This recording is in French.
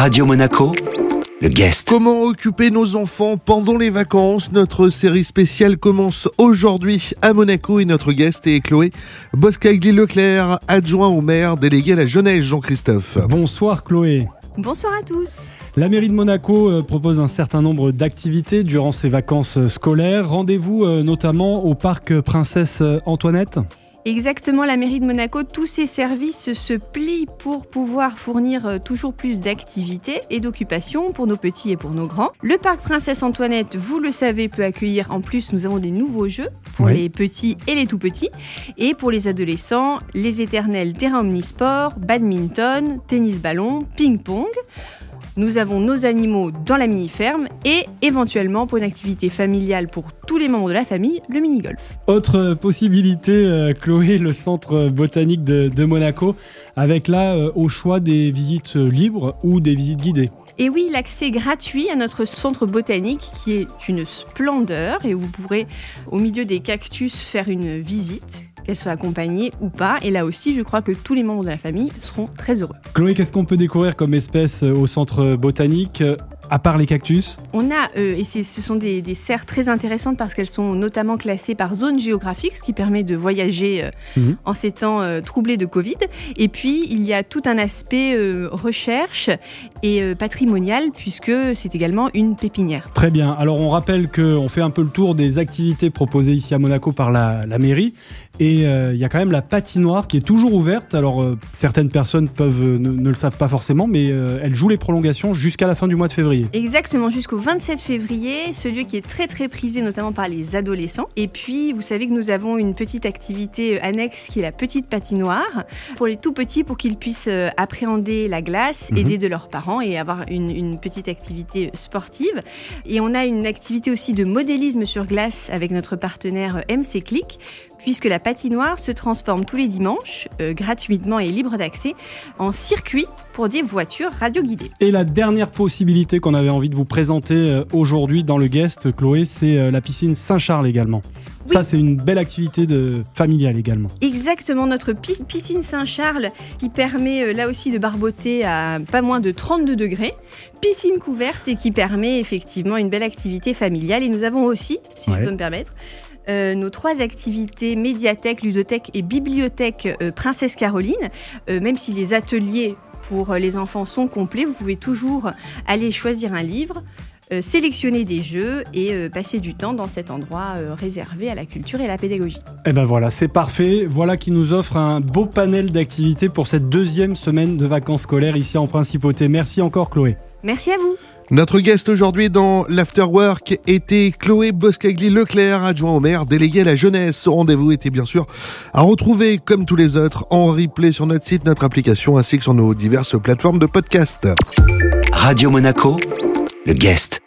Radio Monaco, le guest. Comment occuper nos enfants pendant les vacances? Notre série spéciale commence aujourd'hui à Monaco et notre guest est Chloé Boscagli-Leclerc, adjoint au maire, délégué à la jeunesse, Jean-Christophe. Bonsoir Chloé. Bonsoir à tous. La mairie de Monaco euh, propose un certain nombre d'activités durant ses vacances euh, scolaires. Rendez-vous euh, notamment au parc Princesse Antoinette? Exactement, la mairie de Monaco, tous ses services se plient pour pouvoir fournir toujours plus d'activités et d'occupations pour nos petits et pour nos grands. Le parc Princesse Antoinette, vous le savez, peut accueillir, en plus nous avons des nouveaux jeux pour Oui. les petits et les tout petits. Et pour les adolescents, les éternels terrains omnisports, badminton, tennis-ballon, ping-pong. Nous avons nos animaux dans la mini-ferme et éventuellement pour une activité familiale pour tous les membres de la famille, le mini-golf. Autre possibilité, euh, Chloé, le centre botanique de, Monaco, avec là euh, au choix des visites euh, libres ou des visites guidées. Et oui, l'accès gratuit à notre centre botanique qui est une splendeur et vous pourrez au milieu des cactus faire une visite, qu'elle soit accompagnée ou pas. Et là aussi, je crois que tous les membres de la famille seront très heureux. Chloé, qu'est-ce qu'on peut découvrir comme espèce euh, au centre botanique, à part les cactus On a, euh, et ce sont des, des serres très intéressantes parce qu'elles sont notamment classées par zone géographique, ce qui permet de voyager euh, Mhm. en ces temps euh, troublés de Covid. Et puis, il y a tout un aspect recherche et patrimonial puisque c'est également une pépinière. Très bien. Alors on rappelle qu'on fait un peu le tour des activités proposées ici à Monaco par la, la mairie. Et euh, il y a quand même la patinoire qui est toujours ouverte. Alors euh, certaines personnes peuvent euh, ne, ne le savent pas forcément, mais elle joue les prolongations jusqu'à la fin du mois de février. Exactement, jusqu'au 27 février, ce lieu qui est très très prisé notamment par les adolescents. Et puis, vous savez que nous avons une petite activité annexe qui est la petite patinoire pour les tout petits pour qu'ils puissent appréhender la glace, Mhm. aider de leurs parents et avoir une, une petite activité sportive. Et on a une activité aussi de modélisme sur glace avec notre partenaire MC Click. Puisque la patinoire se transforme tous les dimanches, euh, gratuitement et libre d'accès, en circuit pour des voitures radioguidées. Et la dernière possibilité qu'on avait envie de vous présenter euh, aujourd'hui dans le guest, Chloé, c'est euh, la piscine Saint-Charles également. Oui. Ça, c'est une belle activité de familiale également. Exactement, notre pi- piscine Saint-Charles qui permet là aussi de barboter à pas moins de 32 degrés. Piscine couverte et qui permet effectivement une belle activité familiale. Et nous avons aussi, si Ouais. je peux me permettre, euh, nos trois activités médiathèque, ludothèque et bibliothèque euh, Princesse Caroline. Euh, même si les ateliers pour les enfants sont complets, vous pouvez toujours aller choisir un livre. sélectionner des jeux et passer du temps dans cet endroit réservé à la culture et à la pédagogie. Et ben voilà, c'est parfait. Voilà qui nous offre un beau panel d'activités pour cette deuxième semaine de vacances scolaires ici en Principauté. Merci encore Chloé. Merci à vous Notre guest aujourd'hui dans l'Afterwork était Chloé Boscagli-Leclerc, adjoint au maire, délégué à la jeunesse. Ce rendez-vous était bien sûr à retrouver, comme tous les autres, en replay sur notre site, notre application, ainsi que sur nos diverses plateformes de podcast. Radio Monaco, le guest.